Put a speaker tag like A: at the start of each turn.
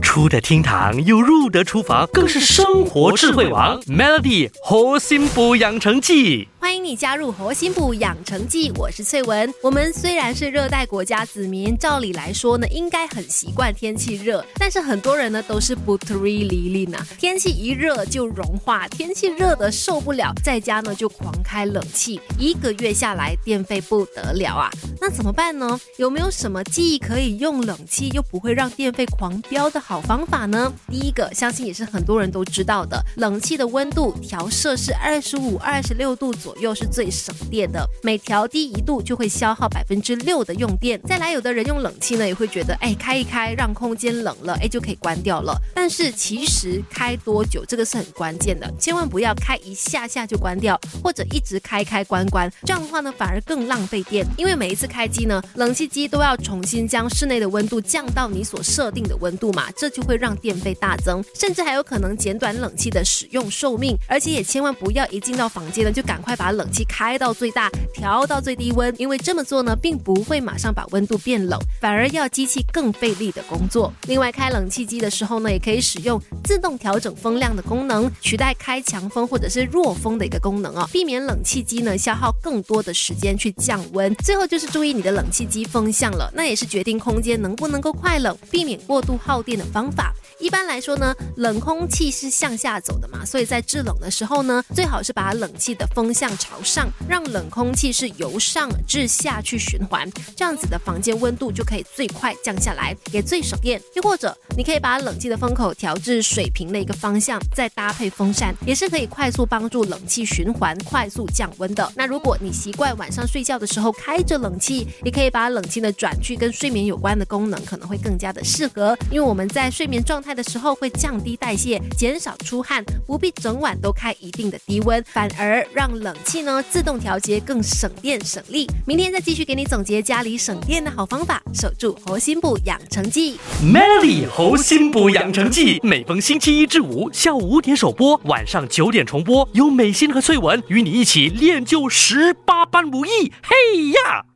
A: 出得厅堂又入得厨房，更是生活智慧王。Melody 核心补养成记。
B: 欢迎你加入活心补养成记，我是翠文。我们虽然是热带国家子民，照理来说呢，应该很习惯天气热，但是很多人呢都是不 t r e 理理呢。天气一热就融化，天气热的受不了，在家呢就狂开冷气，一个月下来电费不得了啊！那怎么办呢？有没有什么既可以用冷气又不会让电费狂飙的好方法呢？第一个，相信也是很多人都知道的，冷气的温度调摄氏二十五、二十六度左。左右是最省电的，每调低一度就会消耗百分之六的用电。再来，有的人用冷气呢，也会觉得，哎，开一开让空间冷了，哎，就可以关掉了。但是其实开多久这个是很关键的，千万不要开一下下就关掉，或者一直开开关关，这样的话呢，反而更浪费电。因为每一次开机呢，冷气机都要重新将室内的温度降到你所设定的温度嘛，这就会让电费大增，甚至还有可能减短冷气的使用寿命。而且也千万不要一进到房间呢，就赶快。把冷气开到最大，调到最低温，因为这么做呢，并不会马上把温度变冷，反而要机器更费力的工作。另外，开冷气机的时候呢，也可以使用自动调整风量的功能，取代开强风或者是弱风的一个功能哦，避免冷气机呢消耗更多的时间去降温。最后就是注意你的冷气机风向了，那也是决定空间能不能够快冷、避免过度耗电的方法。一般来说呢，冷空气是向下走的嘛，所以在制冷的时候呢，最好是把冷气的风向朝上，让冷空气是由上至下去循环，这样子的房间温度就可以最快降下来，也最省电。又或者你可以把冷气的风口调至水平的一个方向，再搭配风扇，也是可以快速帮助冷气循环，快速降温的。那如果你习惯晚上睡觉的时候开着冷气，也可以把冷气的转去跟睡眠有关的功能，可能会更加的适合，因为我们在睡眠状态。的时候会降低代谢，减少出汗，不必整晚都开一定的低温，反而让冷气呢自动调节更省电省力。明天再继续给你总结家里省电的好方法，守住核心部养成记。
A: Melody 核心部养成记，每逢星期一至五下午五点首播，晚上九点重播，由美心和翠文与你一起练就十八般武艺。嘿呀！